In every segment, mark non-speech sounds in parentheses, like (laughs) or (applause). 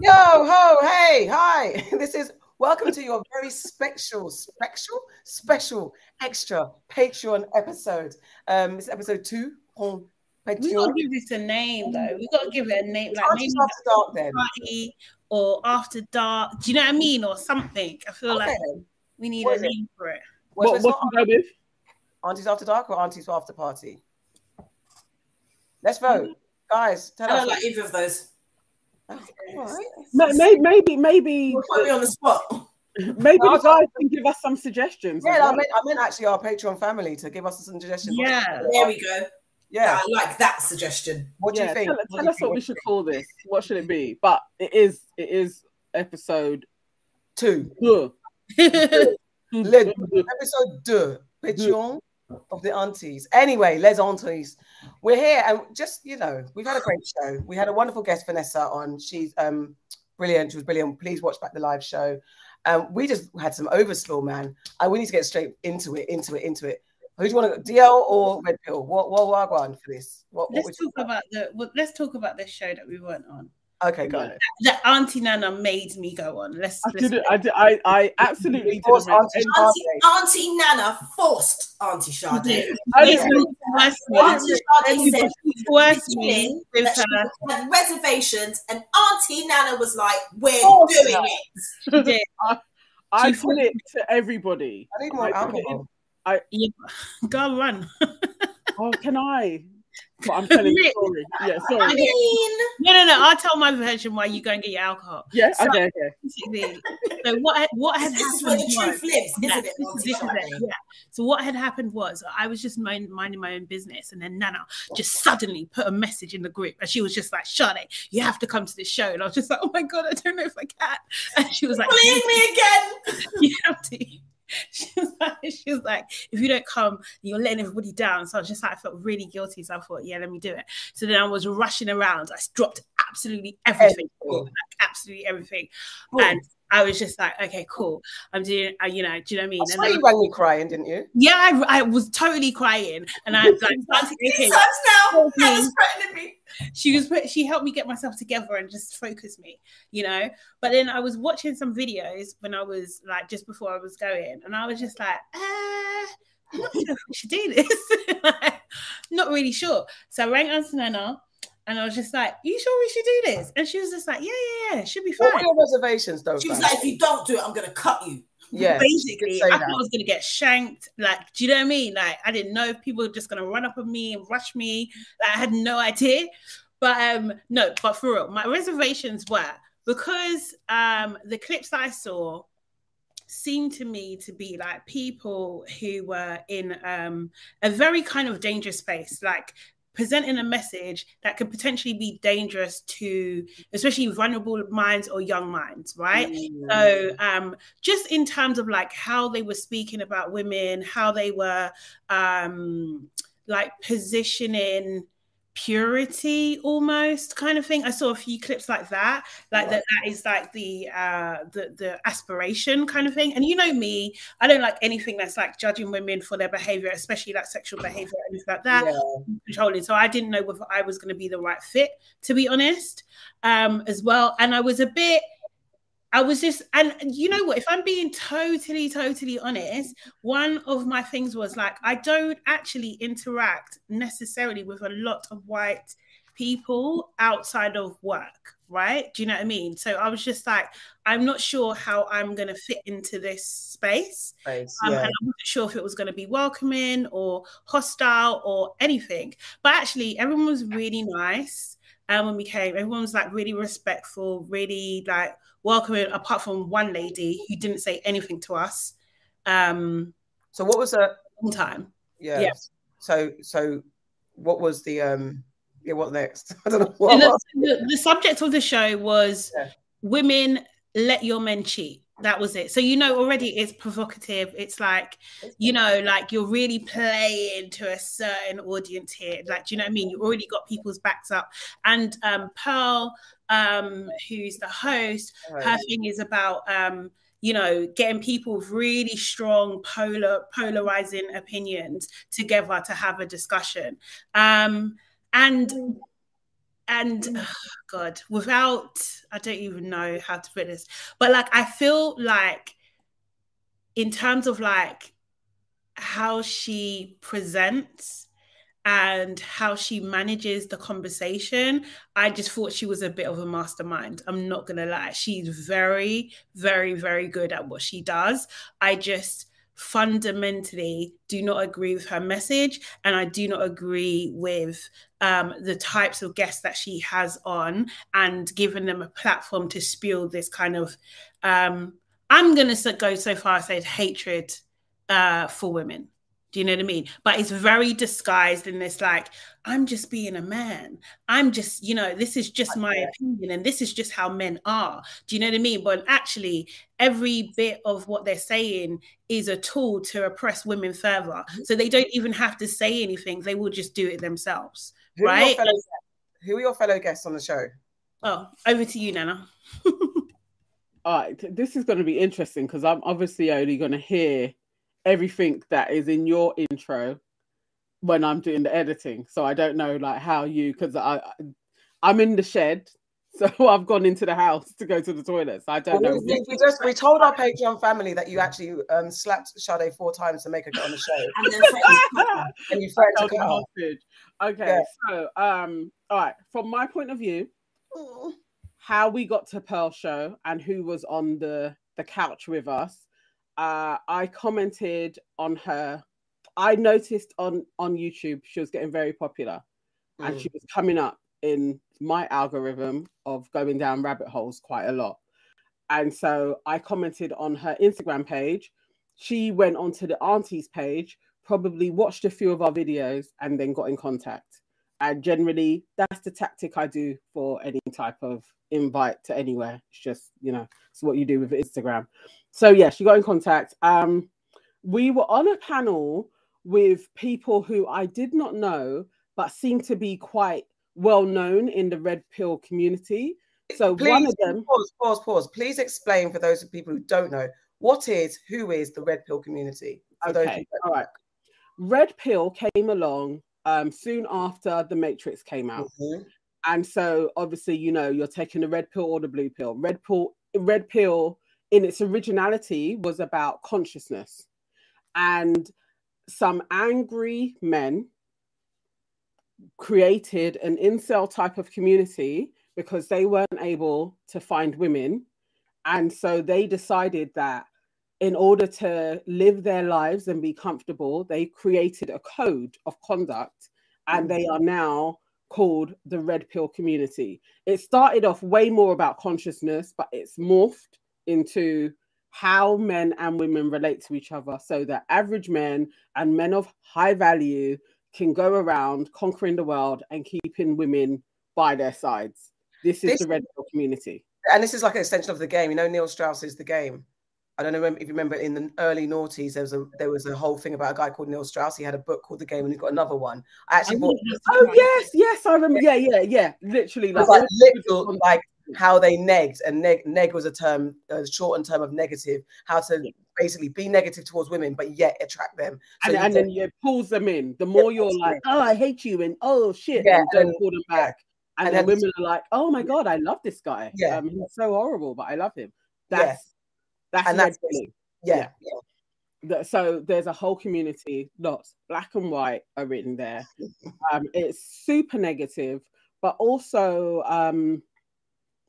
Yo, ho, hey, hi. (laughs) This is welcome to your very special, special, special, extra Patreon episode. Um, it's episode two on Patreon. We gotta give this a name though. We gotta give it a name, like maybe after dark then. Party or after dark. Do you know what I mean? Or something. I feel okay. like we need what a name it? for it. What, what, what you go with? Aunties after dark or aunties after party? Let's vote, mm-hmm. guys. I don't like either of those. Oh, maybe, maybe, maybe. Put me on the spot. Maybe no, the guys can give us some suggestions. Yeah, well. I, meant, I meant actually our Patreon family to give us some suggestions. Yeah, there we go. Yeah, I like that suggestion. What do yeah, you think? Tell, what tell us what we should call this. What should it be? But it is, it is episode two. (laughs) episode two. Patreon of the aunties. Anyway, les aunties. We're here and just, you know, we've had a great show. We had a wonderful guest, Vanessa, on. She's um brilliant. She was brilliant. Please watch back the live show. Um, we just had some overspill, man. And we need to get straight into it, into it, into it. Who do you want to go, DL or Red Pill? What what what on for this? What, let's talk about the well, let's talk about this show that we weren't on. Okay, got it. That Auntie Nana made me go on. Let's. I did I, did, I, I absolutely did. Auntie, Auntie, Auntie Nana forced Auntie Sade. Auntie Sade said forced me that she had reservations, and Auntie Nana was like, "We're doing it." (laughs) did. I, I it to everybody. I need more alcohol. I yeah. (laughs) go run. oh, can I? But I'm telling you, sorry. Yeah, sorry. I mean, no, no, no. I'll tell my version why you go and get your alcohol. Yeah, so, okay, okay. So what what had this happened? Is where the truth lives, isn't it? This, this it? Yeah. So what had happened was I was just mind, minding my own business, and then Nana just suddenly put a message in the group, and she was just like, "Shade, you have to come to this show." And I was just like, "Oh my god, I don't know if I can." (laughs) And she was like, "Believe me again, (laughs) you have to." (laughs) she was like, she was like, if you don't come, you're letting everybody down. So I was just like, I felt really guilty. So I thought, yeah, let me do it. So then I was rushing around. I dropped absolutely everything, like absolutely everything. And I was just like, okay, cool. I'm doing, uh, you know, do you know what I mean? and then, you rang me crying, didn't you? Yeah, I, I was totally crying, and I (laughs) was like, okay, now, now me. She was, she helped me get myself together and just focus me, you know. But then I was watching some videos when I was like just before I was going, and I was just like, uh, I'm not sure if we should do this. (laughs) not really sure. So I rang Nana and I was just like, you sure we should do this? And she was just like, yeah, yeah, yeah, it should be fine. What were your reservations though? She was like, if you don't do it, I'm gonna cut you. Yeah. Basically, I thought I was gonna get shanked. Like, do you know what I mean? Like, I didn't know if people were just gonna run up on me and rush me. Like, I had no idea. But um, no, but for real, my reservations were because um the clips I saw seemed to me to be like people who were in um, a very kind of dangerous space, like presenting a message that could potentially be dangerous to especially vulnerable minds or young minds right mm. so um just in terms of like how they were speaking about women how they were um like positioning purity almost kind of thing. I saw a few clips like that like that that is like the uh the the aspiration kind of thing. And you know me i don't like anything that's like judging women for their behavior especially like sexual behavior and anything like that. Yeah. controlling. So i didn't know whether i was going to be the right fit to be honest. Um as well and i was a bit I was just, and you know what? If I'm being totally, totally honest, one of my things was like, I don't actually interact necessarily with a lot of white people outside of work, right? Do you know what I mean? So I was just like, I'm not sure how I'm going to fit into this space. space um, yeah. And I wasn't sure if it was going to be welcoming or hostile or anything. But actually, everyone was really nice. And when we came, everyone was like really respectful, really like welcoming, apart from one lady who didn't say anything to us. Um, so what was the long time? Yeah. yeah. So so what was the um yeah what next? (laughs) I don't know what. The, the, the, subject of the show was yeah. women let your men cheat. That was it. So you know already it's provocative. It's like you know like you're really playing to a certain audience here. Like do you know what I mean? You already got people's backs up. And um Pearl um, who's the host, her thing is about um, you know getting people with really strong polar polarizing opinions together to have a discussion. Um, and and oh God, without I don't even know how to put this, but like I feel like in terms of like how she presents and how she manages the conversation, I just thought she was a bit of a mastermind. I'm not gonna lie. She's very, very, very good at what she does. I just fundamentally do not agree with her message and I do not agree with um, the types of guests that she has on and giving them a platform to spew this kind of, um, I'm going to go so far as say hatred uh, for women. Do you know what I mean? But it's very disguised in this, like, I'm just being a man. I'm just, you know, this is just my opinion and this is just how men are. Do you know what I mean? But actually, every bit of what they're saying is a tool to oppress women further. So they don't even have to say anything, they will just do it themselves. Who right? Are who are your fellow guests on the show? Oh, over to you, Nana. (laughs) All right, this is going to be interesting because I'm obviously only going to hear everything that is in your intro when I'm doing the editing. So I don't know like how you because I I'm in the shed. (laughs) So I've gone into the house to go to the toilet. So I don't well, know. We, we, just we told our Patreon family that you actually um, slapped Sade four times to make her get on the show, (laughs) and, then and you threatened to hostage. Okay, yeah. so um, all right. From my point of view, how we got to Pearl show and who was on the the couch with us uh, I commented on her. I noticed on on YouTube she was getting very popular, mm. and she was coming up in my algorithm of going down rabbit holes quite a lot. And so I commented on her Instagram page. She went onto the aunties page, probably watched a few of our videos, and then got in contact. And generally, that's the tactic I do for any type of invite to anywhere. It's just, you know, it's what you do with Instagram. So yeah, she got in contact. Um, we were on a panel with people who I did not know, but seemed to be quite well known in the red pill community. So Please, one of them pause, pause, pause. Please explain for those people who don't know what is who is the red pill community. okay, all right. Red pill came along um, soon after the Matrix came out. Mm-hmm. And so obviously, you know, you're taking the red pill or the blue pill. Red pill, red pill in its originality was about consciousness. And some angry men created an incel type of community because they weren't able to find women. And so they decided that in order to live their lives and be comfortable, they created a code of conduct and they are now called the red pill community. It started off way more about consciousness, but it's morphed into how men and women relate to each other so that average men and men of high value can go around conquering the world and keeping women by their sides. This is this, the red pill community. And this is like an extension of the game. You know, Neil Strauss is the game. I don't know if you remember in the early noughties, there was a there was a whole thing about a guy called Neil Strauss. He had a book called The Game, and he got another one. I actually bought. Oh yes, yes, I remember. Yeah, yeah, yeah. Literally, like, like, like how they negged, and neg neg was a term, a shortened term of negative. How to basically be negative towards women, but yet attract them. So and, and then you pulls them in. The more you're like, oh, I hate you, and oh shit, yeah, and don't pull them back. And, and then, then women are like, oh my god, I love this guy. Yeah, um, he's so horrible, but I love him. That's that's, and that's yeah. yeah. So there's a whole community, lots black and white are written there. (laughs) Um, it's super negative, but also, um,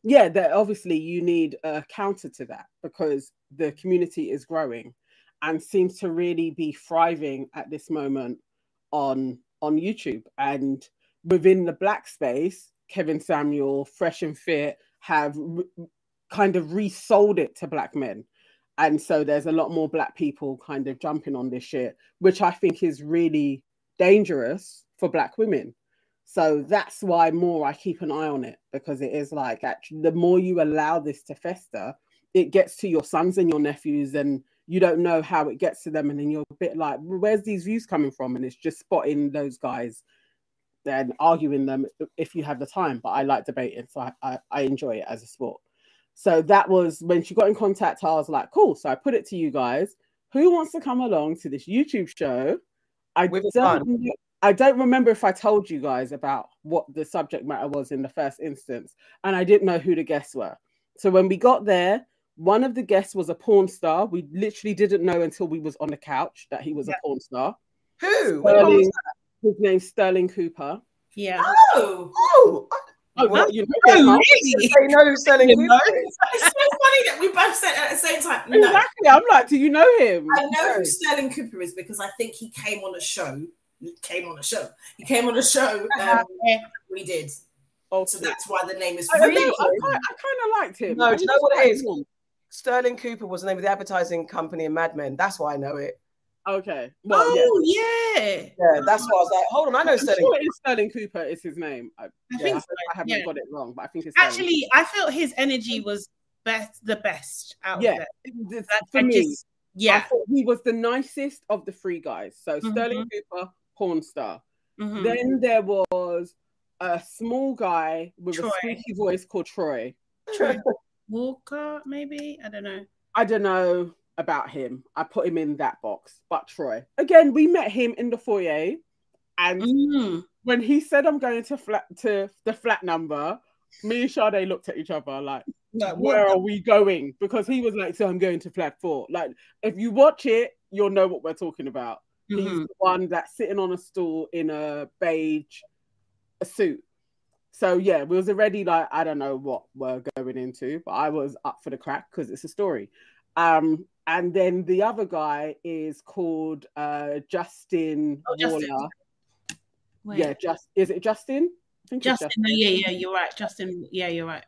yeah, that obviously you need a counter to that because the community is growing and seems to really be thriving at this moment on on YouTube. And within the black space, Kevin Samuel, Fresh and Fit have re- kind of resold it to black men and so there's a lot more black people kind of jumping on this shit which i think is really dangerous for black women. So that's why more i keep an eye on it because it is like actually the more you allow this to fester it gets to your sons and your nephews and you don't know how it gets to them. And then you're a bit like where's these views coming from? And it's just spotting those guys and arguing them if you have the time. But i like debating so I, I, I enjoy it as a sport so that was when she got in contact. I was like, cool. So I put it to you guys. Who wants to come along to this YouTube show? I don't, I don't remember if I told you guys about what the subject matter was in the first instance, and I didn't know who the guests were. So when we got there, one of the guests was a porn star. We literally didn't know until we was on the couch that he was yeah. a porn star. Who? Sterling, his name's Sterling Cooper. Yeah. Oh, oh, Oh, well, you know, really? They know who's selling you know? (laughs) It's so funny that we both said at the same time. No. Exactly. I'm like, do you know him? I know who Sterling Cooper is because I think he came on a show. He came on a show. He came on a show. Um, (laughs) we did. Oh, so that's why the name is. I, really? I, I, I kind of liked him. No, do you know what it is? Sterling Cooper was the name of the advertising company in Mad Men. That's why I know it. Okay. Well, oh yeah. yeah. Yeah, that's why I was like, hold on, I know I'm Sterling. Sure Sterling Cooper is his name. I, I yeah, think so. I, haven't yeah. got it wrong, but I think it's actually. I felt his energy was best, the best out yeah, of it. For me, just, yeah, he was the nicest of the three guys. So mm-hmm. Sterling Cooper, porn star. Mm-hmm. Then there was a small guy with Troy. a squeaky voice called Troy. Troy Walker, maybe I don't know. I don't know about him. I put him in that box. But Troy, again, we met him in the foyer, and mm. when he said, "I'm going to flat to the flat number," me and Sade looked at each other like, like "Where are we going?" Because he was like, "So I'm going to flat four. Like, if you watch it, you'll know what we're talking about. Mm-hmm. He's the one that's sitting on a stool in a beige a suit. So yeah, we was already like, I don't know what we're going into, but I was up for the crack because it's a story. Um, and then the other guy is called uh, Justin oh, Justin. Waller. Wait. Yeah, just is it Justin? Justin, Justin. No, yeah, yeah, you're right. Justin, yeah, you're right.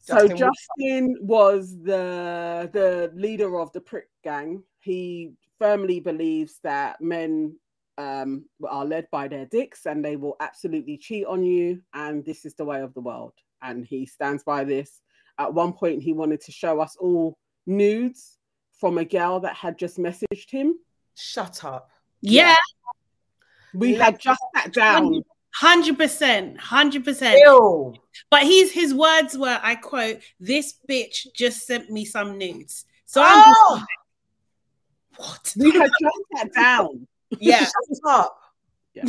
So Justin, Justin was the the leader of the prick gang. He firmly believes that men um, are led by their dicks and they will absolutely cheat on you, and this is the way of the world. And he stands by this. At one point, he wanted to show us all nudes from a girl that had just messaged him. Shut up. Yeah. We had just sat down. Hundred percent, hundred percent. But he's his words were, I quote, "This bitch just sent me some nudes." So I'm oh! like, what? We had just sat down. Yeah, (laughs) shut up. Yeah.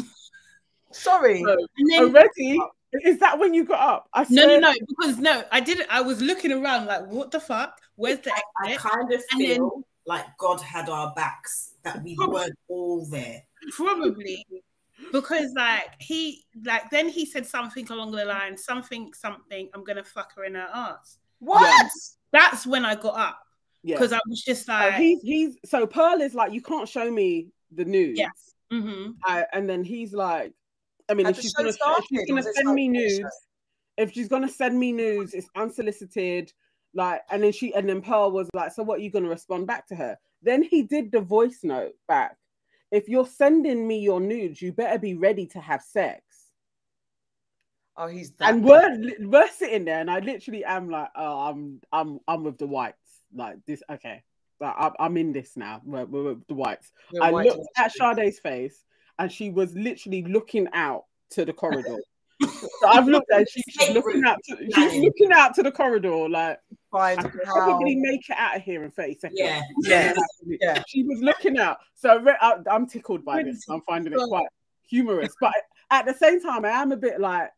Sorry. So, then, already, is that when you got up? I no, no, no, because no, I didn't. I was looking around like, what the fuck? Where's the? I, I kind of feel then, like God had our backs that we probably, weren't all there. Probably because like he like then he said something along the line, something, something. I'm gonna fuck her in her ass. What? Yes. That's when I got up. Because I was just like, he's he's so Pearl is like, you can't show me the news. Yes. Mm-hmm. Uh, and then he's like, I mean, if she's, gonna, if she's gonna send me news, if she's gonna send me news, it's unsolicited. Like, and then she and then Pearl was like, "So what are you gonna respond back to her?" Then he did the voice note back. If you're sending me your nudes, you better be ready to have sex. Oh, he's that and we're we're sitting there, and I literally am like, "Oh, I'm I'm I'm with the whites." Like this, okay. But I'm, I'm in this now. We're, we're with the whites. I white looked at Sade's face and she was literally looking out to the corridor. (laughs) so I've looked at she, she's looking out to, she's looking out to the corridor like I could probably make it out of here in 30 seconds. Yeah. (laughs) Yeah. yeah. She was looking out. So I'm tickled by this. I'm finding it quite humorous. But at the same time, I am a bit like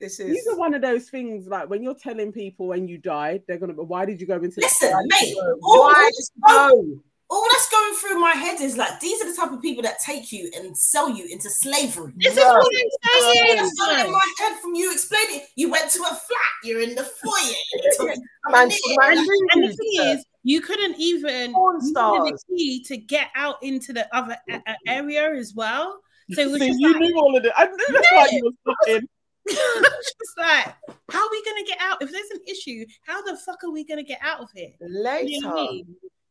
this is these are one of those things like when you're telling people when you died, they're gonna be why did you go into listen, mate, why go? All that's going through my head is like these are the type of people that take you and sell you into slavery. This no. is what I'm saying. That's going in my head from you explaining. You went to a flat. You're in the foyer. (laughs) and, and the thing is, you couldn't even the key to get out into the other a- area as well. So it was See, you like, knew all of it. I knew that's yeah. why you were looking. (laughs) just like, how are we gonna get out? If there's an issue, how the fuck are we gonna get out of here? Later. You know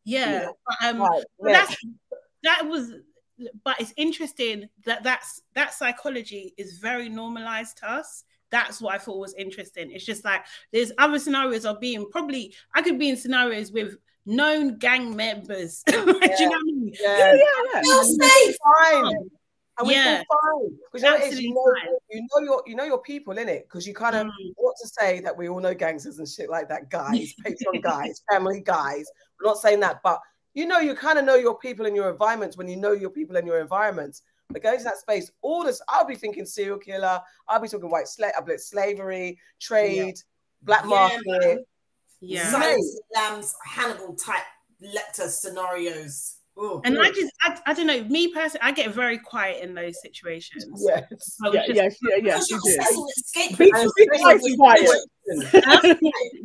yeah, But, um, right. that's that was, but it's interesting that that's that psychology is very normalized to us. That's what I thought was interesting. It's just like there's other scenarios of being probably I could be in scenarios with known gang members. Yeah. (laughs) Do you know what I mean? Yeah, (laughs) yeah, yeah. Feel safe. Fine. And we yeah. feel fine because you know, you know, you know your you know your people in it because you kind of mm. want to say that we all know gangsters and shit like that, guys, (laughs) Patreon guys, family guys. We're not saying that, but you know, you kind of know your people in your environments when you know your people in your environments. They going to that space. All this, I'll be thinking serial killer. I'll be talking white slave, slavery, trade, yeah. black market. Yeah, Silence Lambs, Hannibal type Lecter scenarios. Ooh, and ooh. I just, I, I don't know. Me personally, I get very quiet in those situations. Yes, yeah, just, yeah, yeah, yeah. She did. Big, big eyes quiet.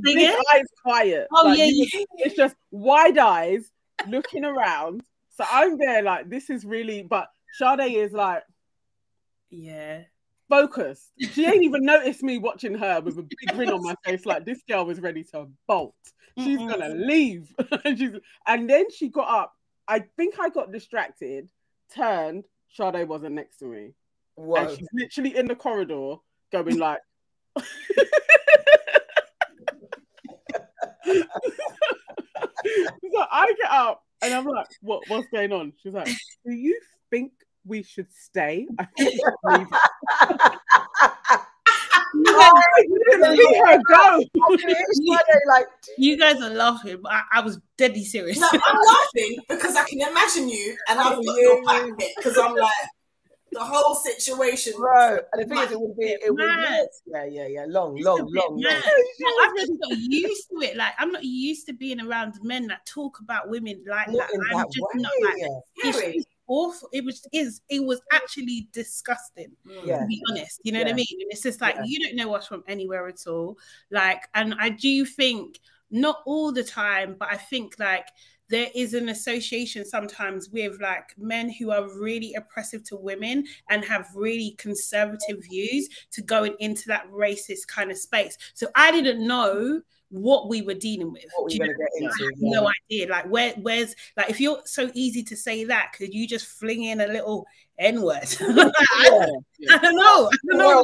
big eyes quiet. Oh like, yeah, yeah, it's just wide eyes looking around. So I'm there, like this is really. But Sade is like, yeah, focused. She ain't even noticed me watching her with a big grin on my face. Like this girl was ready to bolt. She's mm gonna leave. (laughs) and she's and then she got up I think I got distracted, turned, Sade wasn't next to me. Whoa. And she's literally in the corridor going like (laughs) so I get up and I'm like, what what's going on? She's like, Do you think we should stay? I think (laughs) like you guys are laughing, but I, I was deadly serious. No, I'm (laughs) laughing because I can imagine you, and I've got your back because I'm like the whole situation. Bro, and the thing is, it would be, it would be, yeah, yeah, yeah, long, long, long, long. I'm just not used to it. Like, I'm not used to being around men that talk about women like not that. I'm that just way. not like yeah awful. It was is it was actually disgusting yeah. to be honest. You know yeah. what I mean? And it's just like yeah. you don't know what's from anywhere at all. Like, and I do think not all the time, but I think like there is an association sometimes with like men who are really oppressive to women and have really conservative views to going into that racist kind of space. So I didn't know what we were dealing with. We into, I yeah. no idea. Like where where's like if you're so easy to say that, could you just fling in a little N word? (laughs) yeah, I, I, don't know. I don't know.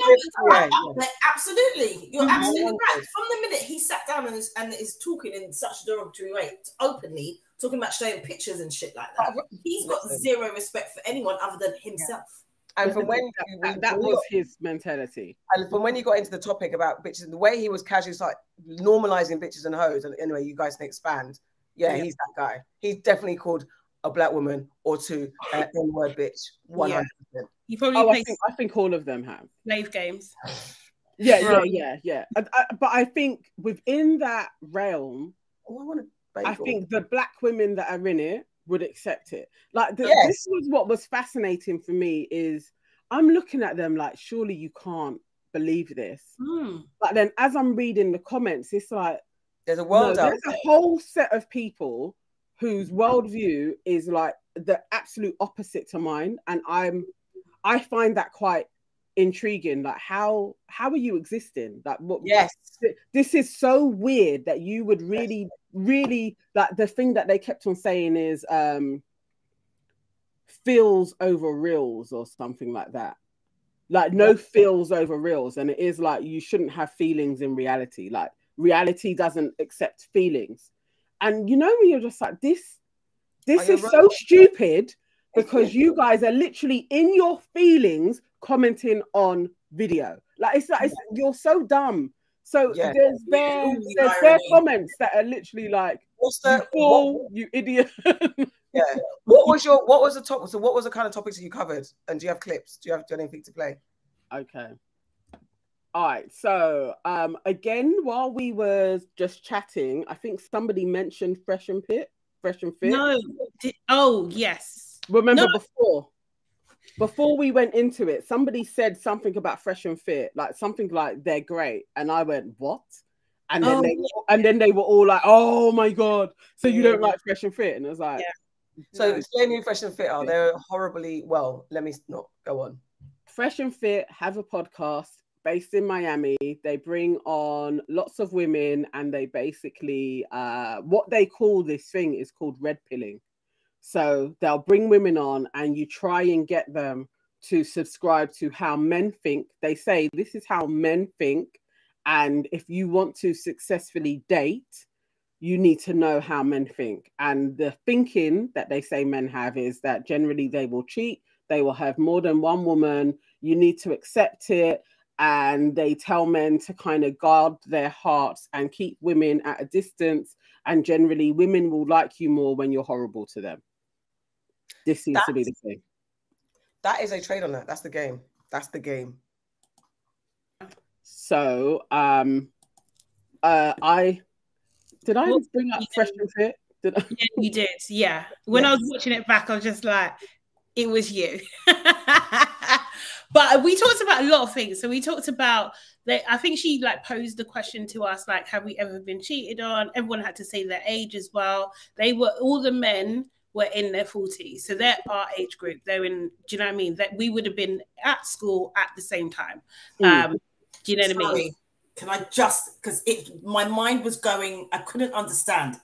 No, absolutely, you're mm-hmm. absolutely right. From the minute he sat down and is, and is talking in such a derogatory way, openly talking about showing pictures and shit like that, he's got zero respect for anyone other than himself. And from when that, that was his mentality. And from when you got into the topic about bitches and the way he was casually like normalizing bitches and hoes, and anyway, you guys can expand. Yeah, yeah. he's that guy. He's definitely called a black woman or two uh, (laughs) N word bitch. One hundred percent. He probably. Oh, I think, I think all of them have slave games. Yeah, yeah, yeah, yeah. I, I, but I think within that realm, oh, I, I think the black women that are in it would accept it. Like the, yes. this was what was fascinating for me is I'm looking at them like surely you can't believe this. Mm. But then as I'm reading the comments, it's like there's a world no, there's a whole set of people whose worldview is like the absolute opposite to mine, and I'm I find that quite intriguing like how how are you existing? Like what yes. this is so weird that you would really really like the thing that they kept on saying is um feels over reals or something like that. Like no feels over reals and it is like you shouldn't have feelings in reality. Like reality doesn't accept feelings. And you know when you're just like this this is right? so stupid because you guys are literally in your feelings commenting on video. Like it's like it's, you're so dumb. So yeah. there's their there's their comments that are literally like, "What's that? You fool, what, you idiot." (laughs) yeah. What was your What was the top? So what was the kind of topics that you covered? And do you have clips? Do you have, do you have anything to play? Okay. All right. So um again, while we were just chatting, I think somebody mentioned Fresh and Fit. Fresh and Fit. No. oh yes. Remember no. before? before we went into it, somebody said something about fresh and fit, like something like they're great, and I went, "What?" And then oh, they and then they were all like, "Oh my god!" So you don't like fresh and fit? And I was like, yeah. "So explain who fresh and fit are. They're horribly well. Let me not go on." Fresh and Fit have a podcast based in Miami. They bring on lots of women, and they basically uh, what they call this thing is called red pilling. So they'll bring women on and you try and get them to subscribe to how men think. They say this is how men think. And if you want to successfully date, you need to know how men think. And the thinking that they say men have is that generally they will cheat, they will have more than one woman. You need to accept it. And they tell men to kind of guard their hearts and keep women at a distance. And generally, women will like you more when you're horrible to them. This seems that's, to be the thing. That is a trade on that. That's the game. That's the game. So, um, uh, I did I well, bring up Fresh and Fit? Did I? Yeah, you did. (laughs) Yeah. When yes. I was watching it back, I was just like, it was you. (laughs) but we talked about a lot of things. So we talked about that. I think she like posed the question to us, like, have we ever been cheated on? Everyone had to say their age as well. They were all the men were in their 40s. So they're our age group. They're in, do you know what I mean? That we would have been at school at the same time. Mm. Um, do you know what I mean? Can I just because it my mind was going, I couldn't understand.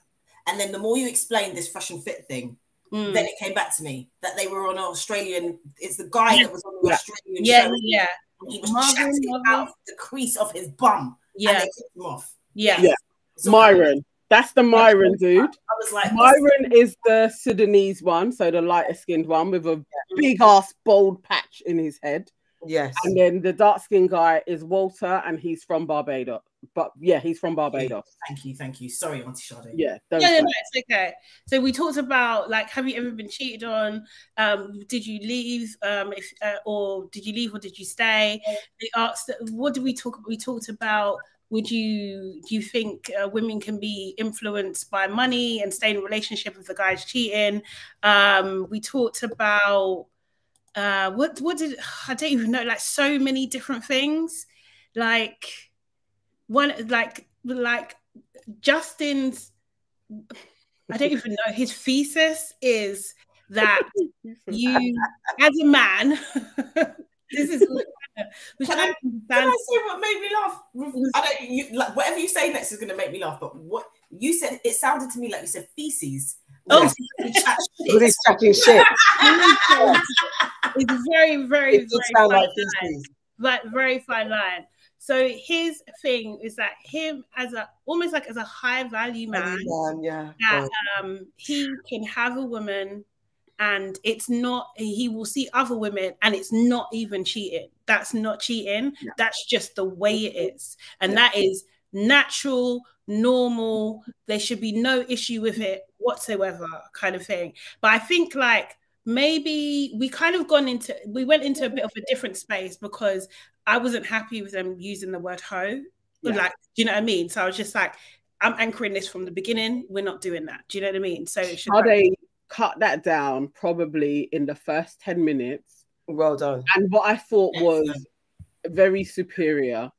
And then the more you explained this fresh and fit thing, mm. then it came back to me that they were on an Australian. It's the guy yeah. that was on the yeah. Australian yeah, show. Yeah, He was Marvin, chatting Marvin. out of the crease of his bum. Yeah, and they kicked him off. Yeah, yeah. So Myron. That's the Myron dude. I was like, Myron is the Sudanese one, so the lighter skinned one with a big ass bald patch in his head. Yes. And then the dark skinned guy is Walter, and he's from Barbados. But yeah, he's from Barbados. Thank you, thank you. Sorry, Auntie Sade. Yeah, yeah, no, no, it's okay. So we talked about like, have you ever been cheated on? Um, did you leave? Um, if uh, or did you leave or did you stay? They asked, what did we talk? We talked about would you do you think uh, women can be influenced by money and stay in a relationship if the guy's cheating? Um, we talked about uh, what what did i don't even know like so many different things. Like one like like justin's i don't even know his thesis is that (laughs) you as a man (laughs) this is (laughs) which can I, can I say what made me laugh? I don't. You, like whatever you say next is going to make me laugh. But what you said, it sounded to me like you said feces. Oh, he's chatting (laughs) shit. (laughs) it's very, very, it very fine like line. Like very fine line. So his thing is that him as a almost like as a high value man, man yeah, that um he can have a woman and it's not he will see other women and it's not even cheating. That's not cheating. Yeah. that's just the way it is. And yeah. that is natural normal. There should be no issue with it whatsoever kind of thing. But i think like maybe we kind of gone into we went into a bit of a different space because i wasn't happy with them using the word hoe. Yeah. like do you know what i mean? So i was just like i'm anchoring this from the beginning. We're not doing that. Do you know what i mean? So are they cut that down probably in the first 10 minutes. Well done. And what I thought was very superior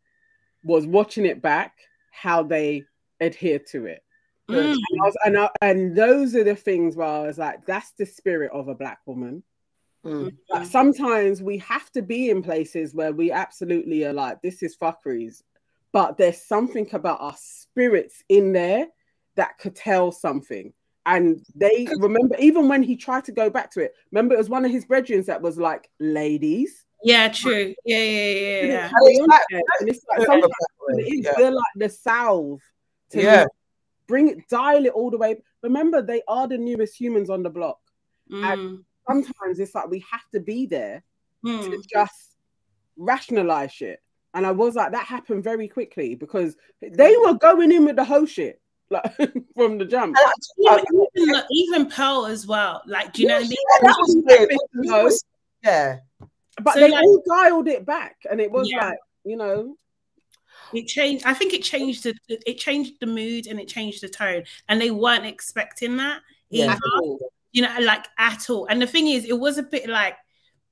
was watching it back, how they adhere to it. Mm. And, was, and, I, and, those are the things where I was like, that's the spirit of a black woman. Mm. Like sometimes we have to be in places where we absolutely are like, this is fuckeries. But there's something about our spirits in there that could tell something and they remember even when he tried to go back to it. Remember, it was one of his brethren that was like, "Ladies." Yeah, true. Yeah, yeah, yeah, yeah. And it's like, sometimes it is, yeah. they're like the salve to yeah. bring it, dial it all the way. Remember, they are the newest humans on the block, mm. and sometimes it's like we have to be there mm. to just rationalize shit. And I was like, that happened very quickly because they were going in with the whole shit like (laughs) from the jump. Even, even, even Pearl as well. Like, do you yeah, know what I mean? Was yeah. But so they like, all dialed it back, and it was yeah. like, you know, it changed. I think it changed the it changed the mood and it changed the tone, and they weren't expecting that yeah. either. You know, like at all. And the thing is, it was a bit like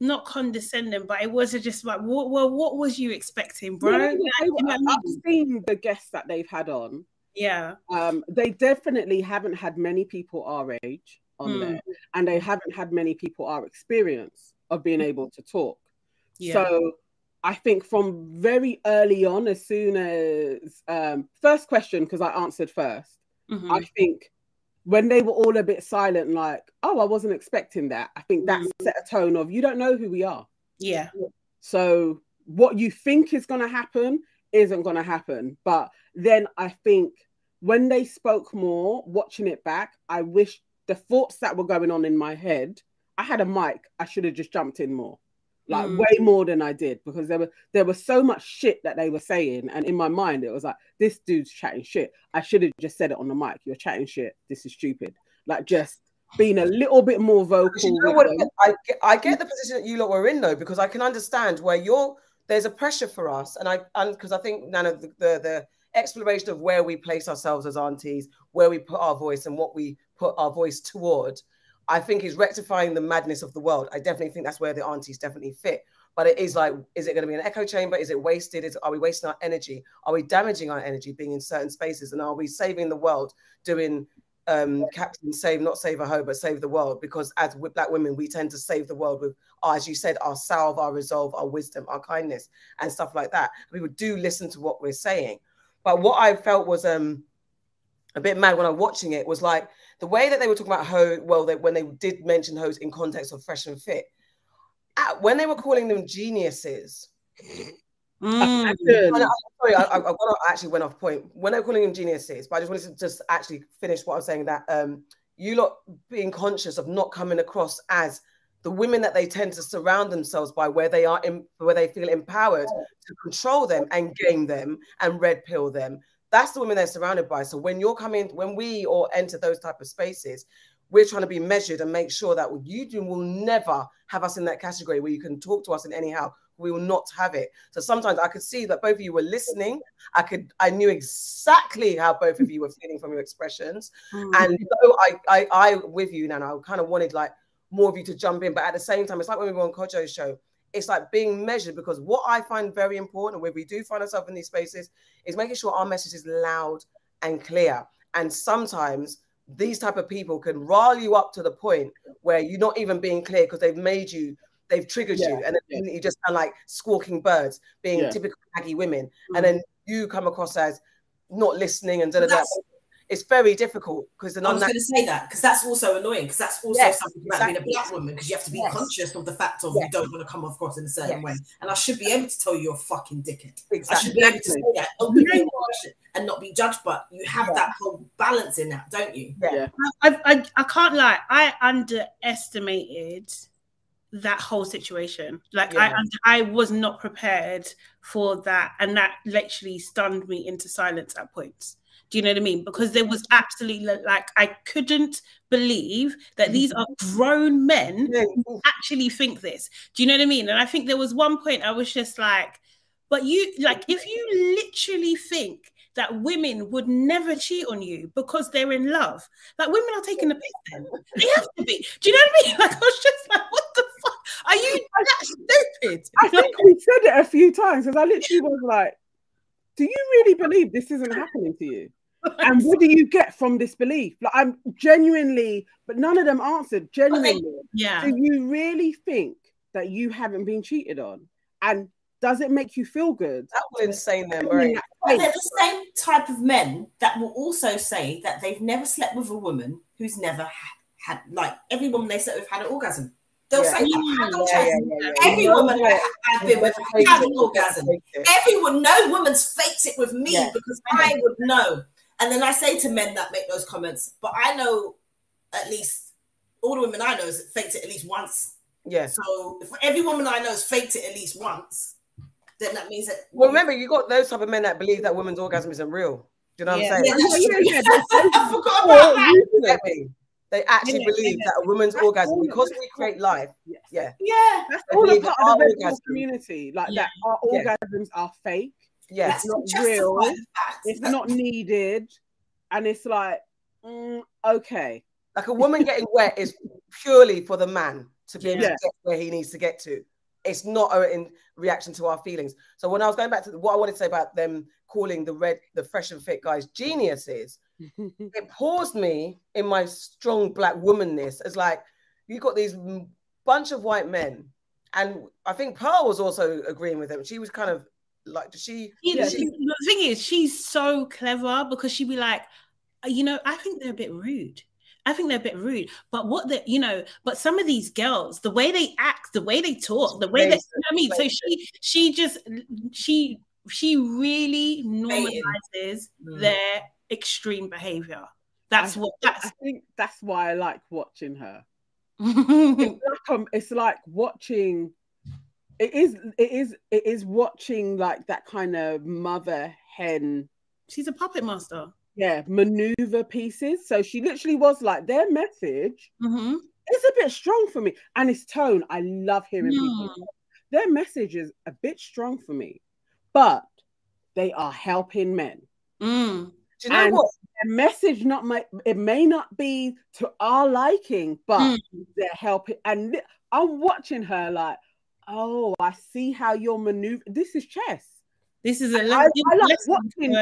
not condescending, but it was just like, what, well, what was you expecting, bro? Yeah, like, I've seen the guests that they've had on, yeah. Um, they definitely haven't had many people our age on mm. there, and they haven't had many people our experience of being hmm. able to talk. Yeah. So I think from very early on, as soon as um, first question, because I answered 1st mm-hmm. I think when they were all a bit silent, like, oh, I wasn't expecting that. I think that mm-hmm. set a tone of you don't know who we are. Yeah. So what you think is going to happen isn't going to happen. But then I think when they spoke more, watching it back, I wish the thoughts that were going on in my head, I had a mic, I should have just jumped in more. Like mm. way more than I did because there were there was so much shit that they were saying, and in my mind it was like this dude's chatting shit. I should have just said it on the mic. You're chatting shit. This is stupid. Like just being a little bit more vocal. You know what, I, get, I get the position that you lot were in though, because I can understand where you're there's a pressure for us, and I and because I think none of the, the, the exploration of where we place ourselves as aunties, where we put our voice, and what we put our voice toward, I think is rectifying the madness of the world. I definitely think that's where the aunties definitely fit. But it is like, is it going to be an echo chamber? Is it wasted? Is are we wasting our energy? Are we damaging our energy being in certain spaces? And are we saving the world doing um, Captain Save, not save a hoe, but save the world? Because as black women, we tend to save the world with, as you said, our salve, our resolve, our wisdom, our kindness, and stuff like that. People do listen to what we're saying. But what I felt was um, a bit mad when I was watching it was like the way that they were talking about hoe. Well, they, when they did mention hoes in context of fresh and fit, at, when they were calling them geniuses. Mm. (laughs) I, sorry, I, I, I, actually went off point when were calling them geniuses, but I just wanted to just actually finish what I was saying that um, you lot being conscious of not coming across as the women that they tend to surround themselves by, where they are in, where they feel empowered to control them and game them and red pill them. That's the women they're surrounded by. So when you're coming, when we all enter those type of spaces, we're trying to be measured and make sure that you do will never have us in that category where you can talk to us in anyhow. We will not have it. So sometimes I could see that both of you were listening. I could, I knew exactly how both of you were feeling from your expressions. Mm. And so I, I, I with you, Nana, I kind of wanted like more of you to jump in. But at the same time, it's like when we were on Kojo's show, it's like being measured because what I find very important when we do find ourselves in these spaces is making sure our message is loud and clear. And sometimes these type of people can rile you up to the point where you're not even being clear because they've made you they've triggered yeah. you and then yeah. you just sound like squawking birds being yeah. typical aggie women mm-hmm. and then you come across as not listening and da, da, da it's very difficult because the. I was going to say that because that's also annoying because that's also yes, something about exactly. being a black woman because you have to be yes. conscious of the fact of yes. you don't want to come across in a certain way. And I should be able to tell you you're a fucking dickhead. Exactly. I should be able to say that and not be judged, but you have yeah. that whole balance in that, don't you? Yeah. I, I, I can't lie. I underestimated that whole situation. Like yeah. I, I was not prepared for that, and that literally stunned me into silence at points. Do you know what I mean? Because there was absolutely like I couldn't believe that these are mm. grown men who actually think this. Do you know what I mean? And I think there was one point I was just like, but you like if you literally think that women would never cheat on you because they're in love. Like women are taking the piss then. They have to be. Do you know what I mean? (laughs) Like I was just like, what the fuck? Are you that stupid? I think we said it a few times because I literally was like, do you really believe this isn't happening to you? (laughs) and what do you get from this belief? Like I'm genuinely, but none of them answered genuinely. Yeah. Do you really think that you haven't been cheated on? And does it make you feel good? That will insane them, right? They're the same type of men that will also say that they've never slept with a woman who's never had, had like every woman they slept with had an orgasm. They'll yeah. say mm, that. Yeah, yeah, Every woman I've been with had an orgasm. Everyone, no woman's faked it with me because I would know. And then I say to men that make those comments, but I know at least all the women I know has faked it at least once. Yeah. So if every woman I know has faked it at least once, then that means that. Well, remember, you got those type of men that believe that women's orgasm isn't real. Do you know what I'm saying? Yeah, yeah, (laughs) yeah. (laughs) I forgot about that. They actually yeah, believe yeah, that a woman's orgasm, because we create life, yeah, yeah, that's all a part of the community. Like that, our orgasms are fake. Yeah, it's not real. It's not needed, and it's like, mm, okay. Like a woman getting wet is purely for the man to be able to get where he needs to get to. It's not a, in reaction to our feelings. So when I was going back to the, what I wanted to say about them calling the red, the fresh and fit guys geniuses, (laughs) it paused me in my strong black womanness. It's like you got these bunch of white men, and I think Pearl was also agreeing with them. She was kind of like she, yeah, she, the thing is she's so clever because she'd be like uh, you know i think they're a bit rude I think they're a bit rude, but what the you know, but some of these girls, the way they act, the way they talk, the way they, you know I mean. So she, she just, she, she really normalizes mm. their extreme behavior. That's I, what. That's. I think that's why I like watching her. it's, (laughs) like, um, it's like watching it is it is it is watching like that kind of mother hen she's a puppet master yeah maneuver pieces. So she literally was like their message. Mm-hmm. It's a bit strong for me, and its tone. I love hearing mm. people. Their message is a bit strong for me, but they are helping men. Mm. Do you know and what? Their message not my it may not be to our liking, but mm. they're helping. And I'm watching her like, oh, I see how you're maneuver. This is chess. This is a I, I like watching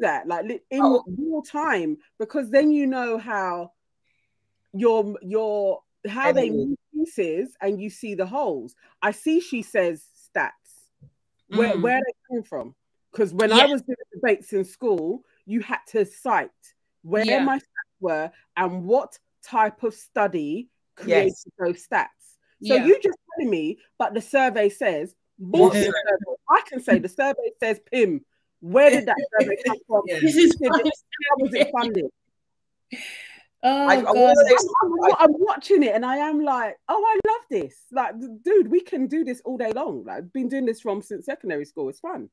that like in oh. real time because then you know how your your how they move pieces and you see the holes. I see she says stats. Where mm. where they come from? Because when. I was doing debates in school, you had to cite where yeah. my stats were and what type of study created yes. those stats. So yeah. you just telling me, but the survey says bullshit. I can say the survey says PIM. Where did that survey come from? (laughs) This is how was it funded? Oh, I, I, am watching it and I am like, oh, I love this. Like, dude, we can do this all day long. Like, I've been doing this from since secondary school. It's fun.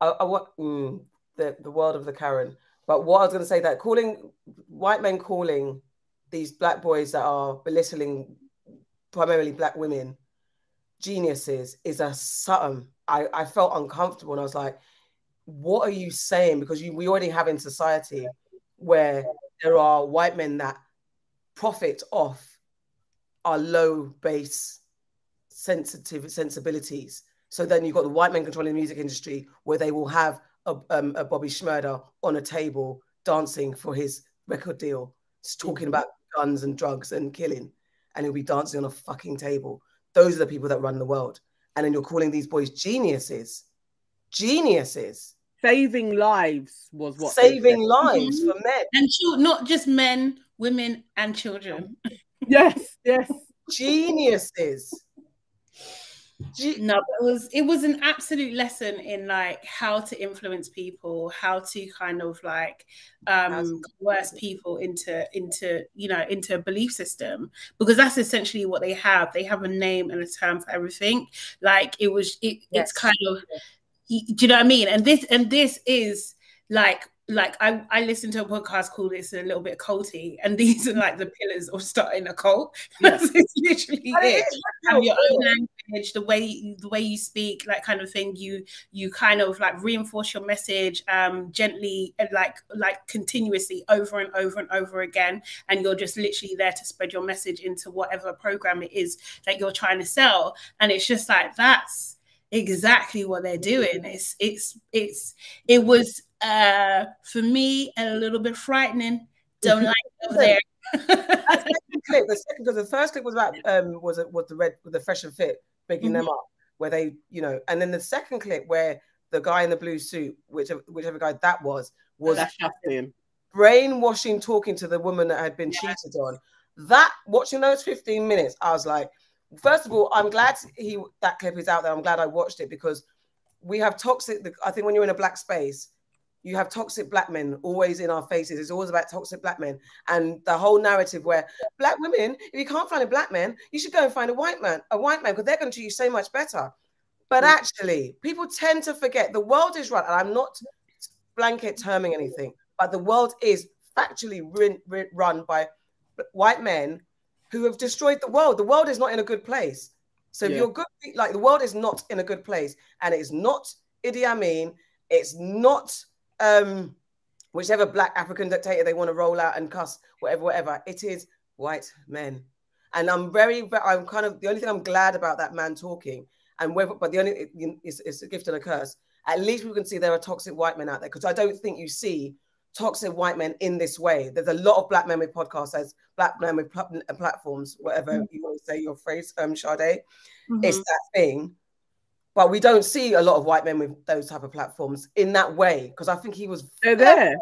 I, I want mm, the the world of the Karen. But what I was going to say that calling white men calling these black boys that are belittling primarily black women geniuses is a something. I, I felt uncomfortable and I was like, what are you saying? Because you, we already have in society where there are white men that profit off our low base sensitive sensibilities. So then you've got the white men controlling the music industry where they will have a, um, a Bobby Shmurda on a table dancing for his record deal, talking mm-hmm. about guns and drugs and killing and he'll be dancing on a fucking table. Those are the people that run the world. And then you're calling these boys geniuses. Geniuses. Saving lives was what saving lives for men. And not just men, women, and children. yes, yes. Geniuses no it was it was an absolute lesson in like how to influence people how to kind of like um coerce people into into you know into a belief system because that's essentially what they have. They have a name and a term for everything. Like it was it, yes. it's kind of do you know what i mean? And this and this is like like I, I listened to a podcast called it's a little bit culty and these are like the pillars of starting a cult. (laughs) Yes. it's literally it, Have your own language the way you, the way you speak like kind of thing. You you kind of like reinforce your message um gently and like like continuously over and over and over again. And you're just literally there to spread your message into whatever program it is that you're trying to sell. And it's just like that's exactly what they're doing. It's it's it's it was uh, for me, a little bit frightening. Don't like over there. the (laughs) clip, the second, because the first clip was about um was it was the red with the fresh and fit bigging mm-hmm. them up where they you know and then the second clip where the guy in the blue suit whichever whichever guy that was was brainwashing talking to the woman that had been yeah. cheated on that watching those 15 minutes I was like first of all I'm glad he that clip is out there I'm glad I watched it because we have toxic I think when you're in a black space you have toxic black men always in our faces. It's always about toxic black men. And the whole narrative where black women, if you can't find a black man, you should go and find a white man, a white man, because they're going to treat you so much better. But mm. actually, people tend to forget the world is run, and I'm not blanket terming anything, but the world is factually run by white men who have destroyed the world. The world is not in a good place. So yeah. if you're good, like the world is not in a good place, and it's not Idi Amin, it's not um, whichever black African dictator they want to roll out and cuss, whatever, whatever. It is white men. And I'm very, I'm kind of the only thing I'm glad about that man talking, and whether, but the only it's, it's a gift and a curse. At least we can see there are toxic white men out there because I don't think you see toxic white men in this way. There's a lot of black men with podcasts, as black men with pl- platforms, whatever mm-hmm. you want to say your phrase, um, Sade. Mm-hmm. It's that thing but we don't see a lot of white men with those type of platforms in that way because I think he was They're there.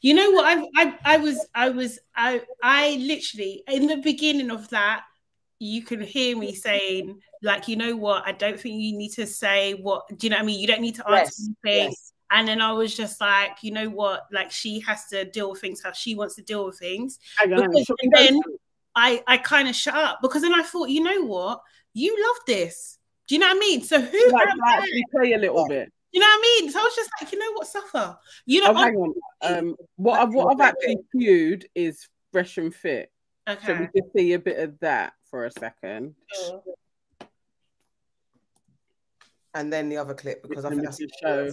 You know what? I, I I was I was I I literally in the beginning of that you can hear me saying like you know what? I don't think you need to say what do you know what I mean? You don't need to answer yes, anything. yes. and then I was just like you know what? Like she has to deal with things how she wants to deal with things. Then I I kind of shut up because then I thought you know what? You love this do you know what I mean? So who like, actually play a little bit? You know what I mean? So I was just like, you know what, suffer. You know, oh, hang on. (laughs) Um, what I've what I've actually viewed is fresh and fit. Okay. So we just see a bit of that for a second. Sure. And then the other clip because I think that's show.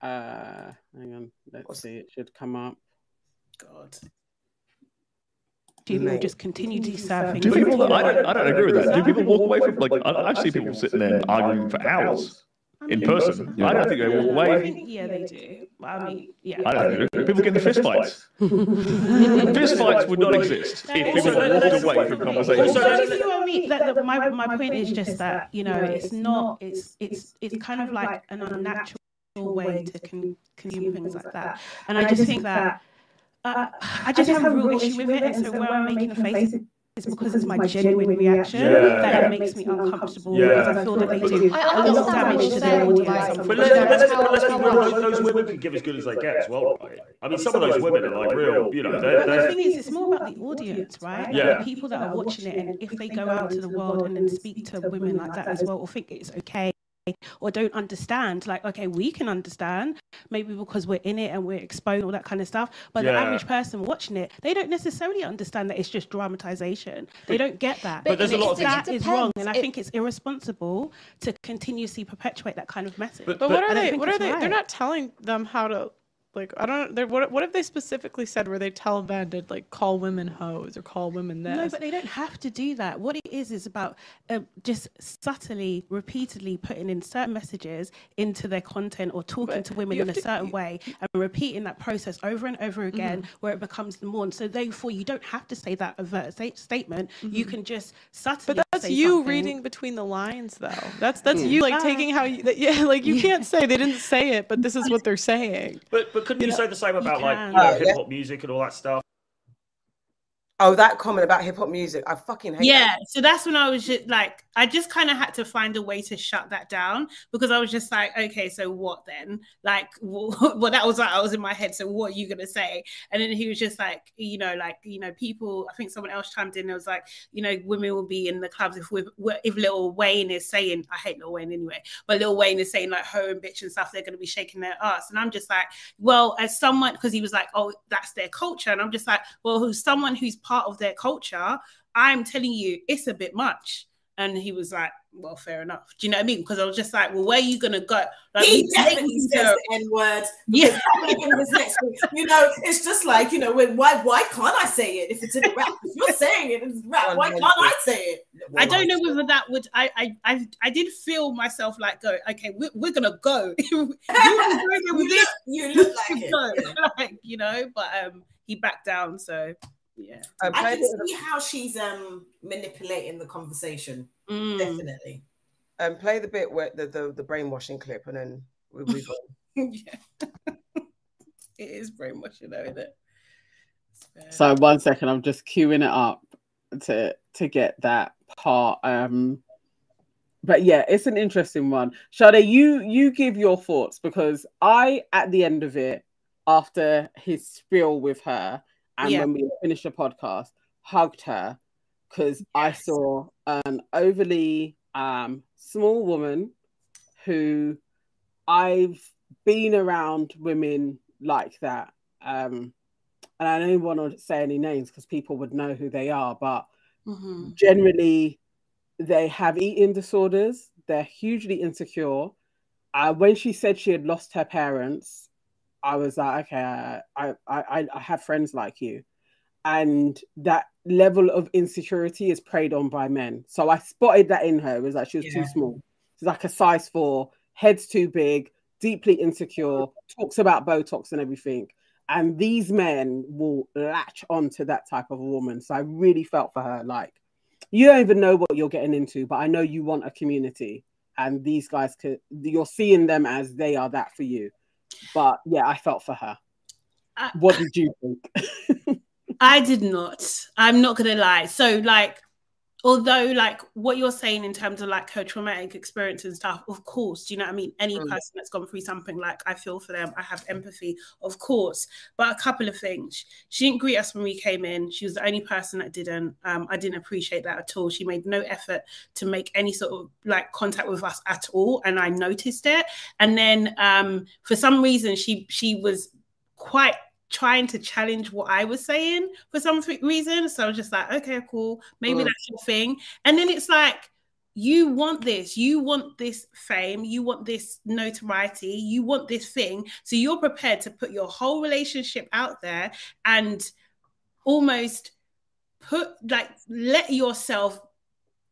Uh, hang on, let's What's see. It should come up. God. Do people just continue desurfing? Do people? I don't. I don't agree with that. Do people walk away from like? I, I see people sitting there arguing for hours in person. I don't think they walk away. I think, yeah, they do. I um, mean, yeah. I don't know. People get into fist fights. (laughs) fist fights would not exist if people walked away from conversations. So, you see what I mean? That, that, my, my point is just that, you know, it's not, it's, it's, it's kind of like an unnatural way to con- consume things like that. And I just think that, uh, I just have a real issue with it. And so where I'm making a face it's because it's my genuine reaction yeah. that it makes me uncomfortable yeah. because I feel that they do a lot of damage to their audience. But let's, let's be real, those women can give as good as they get as well, right? I mean, some of those women are like real, you know. They're, they're... The thing is, it's more about the audience, right? Yeah. The people that are watching it, and if they go out to the world and then speak to women like that as well, or think it's okay or don't understand like okay we can understand maybe because we're in it and we're exposed all that kind of stuff but yeah. the average person watching it they don't necessarily understand that it's just dramatization. They don't get that. but, but there's a lot of that is wrong and i it, think it's irresponsible to continuously perpetuate that kind of message. But, but what are they what are they? Right. they're not telling them how to like I don't know. What what if they specifically said where they tell men to like call women hoes or call women this? No, but they don't have to do that. What it is is about uh, just subtly, repeatedly putting in certain messages into their content or talking but to women in a to, certain you, way and repeating that process over and over again, mm-hmm. where it becomes the norm. So therefore, you don't have to say that overt statement. Mm-hmm. You can just subtly. But that's you something. reading between the lines, though. That's that's mm. you like taking how you that, yeah (laughs) like you yeah. can't say they didn't say it, but this is what they're saying. But but couldn't you, you say the same about like you know, uh, hip hop music and all that stuff? Oh, that comment about hip hop music, I fucking hate. It. Yeah, that. so that's when I was just like, I just kind of had to find a way to shut that down because I was just like, okay, so what then? Like, (laughs) well, that was like I was in my head. So what are you gonna say? And then he was just like, you know, like you know, people. I think someone else chimed in. It was like, you know, women will be in the clubs if we're if Lil Wayne is saying, I hate Lil Wayne anyway, but Lil Wayne is saying like hoe and bitch and stuff. They're gonna be shaking their ass, and I'm just like, well, as someone because he was like, oh, that's their culture, and I'm just like, well, who's someone who's part of their culture, I'm telling you, it's a bit much. And he was like, well, fair enough. Do you know what I mean? Because I was just like, well, where are you gonna go? Like, he definitely says the N word. Yeah, you know, it's just like you know, when, why why can't I say it if it's in a rap? If you're saying it in rap, why can't I say it? I don't know whether that would. I I I, I did feel myself like go. Okay, we're, we're gonna go. (laughs) (laughs) you, look, you look like it. (laughs) like you know, but um, he backed down. So yeah, I can see how she's um manipulating the conversation. Mm. Definitely. And um, play the bit where the, the, the brainwashing clip, and then we move on. (laughs) yeah, (laughs) it is brainwashing, though, isn't it? So one second, I'm just queuing it up to to get that part. Um, but yeah, it's an interesting one. Sade, you you give your thoughts because I, at the end of it, after his spiel with her, and yeah. when we finished the podcast, hugged her because yes. I saw an overly um, small woman who I've been around women like that. Um, and I don't want to say any names because people would know who they are, but mm-hmm. generally they have eating disorders. They're hugely insecure. Uh, when she said she had lost her parents, I was like, okay, I, I, I, I have friends like you. And that level of insecurity is preyed on by men. So I spotted that in her. It was like she was yeah. too small. She's like a size four, head's too big, deeply insecure, talks about Botox and everything. And these men will latch onto that type of a woman. So I really felt for her. Like, you don't even know what you're getting into, but I know you want a community. And these guys could, you're seeing them as they are that for you. But yeah, I felt for her. I, what did you think? (laughs) I did not. I'm not gonna lie. So like although like what you're saying in terms of like her traumatic experience and stuff of course do you know what i mean? Any mm. person that's gone through something like i feel for them i have empathy of course. But a couple of things. She didn't greet us when we came in. She was the only person that didn't. Um, i didn't appreciate that at all. She made no effort to make any sort of like contact with us at all and i noticed it. And then um, for some reason she she was quite trying to challenge what I was saying for some reason. So I was just like, okay, cool. Maybe mm. that's your thing. And then it's like, you want this, you want this fame, you want this notoriety, you want this thing. So you're prepared to put your whole relationship out there and almost put like let yourself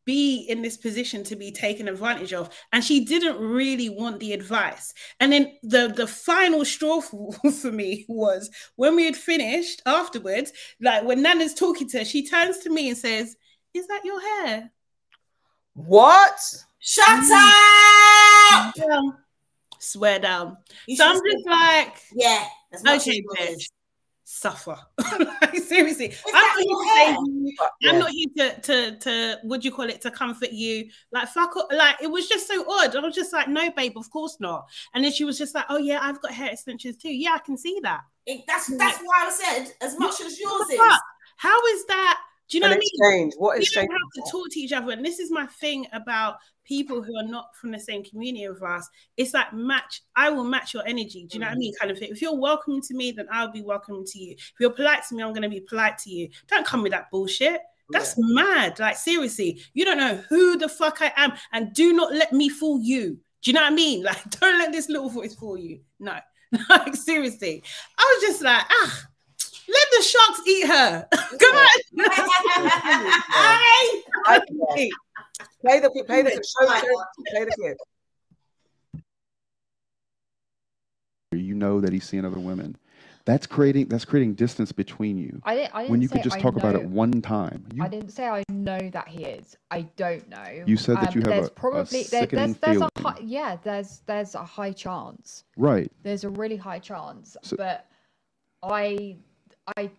be in this position to be taken advantage of. And she didn't really want the advice. And then the the final straw for, (laughs) for me was when we had finished afterwards like when nana's talking to her she turns to me and says is that your hair? What? Shut mm. up! Down. swear down. You so i'm just like yeah okay bitch suffer. (laughs) like, seriously, I'm not, you, yeah. I'm not, here to, to to what do you call it to comfort you. Like fuck, like it was just so odd. I was just like, no, babe, of course not. And then she was just like, oh yeah, I've got hair extensions too. Yeah, I can see that. It, that's that's why I said as much as yours is. How is that? Do you know what. I mean? What is we don't have to talk to each other, and this is my thing about people who are not from the same community of us, it's like match. I will match your energy. Do you know mm-hmm. what I mm. mean? Kind of thing. If you're welcoming to me, then I'll be welcoming to you. If you're polite to me, I'm going to be polite to you. Don't come with that bullshit. That's yeah. mad. Like seriously, you don't know who the fuck I am, and do not let me fool you. Do you know what I mean? (laughs) Like, don't let this little voice fool you. No, (laughs) like seriously. I was just like, ah, let the sharks eat her. (laughs) Come on. I, Play the play the show, play the clip. You know that he's seeing other women. That's creating that's creating distance between you. I didn't, I didn't when you could just I talk know, about it one time. You, I didn't say I know that he is. I don't know. You said that um, you have there's a, probably a there, there's there's a high, yeah there's there's a high chance. Right. There's a really high chance, so, but I I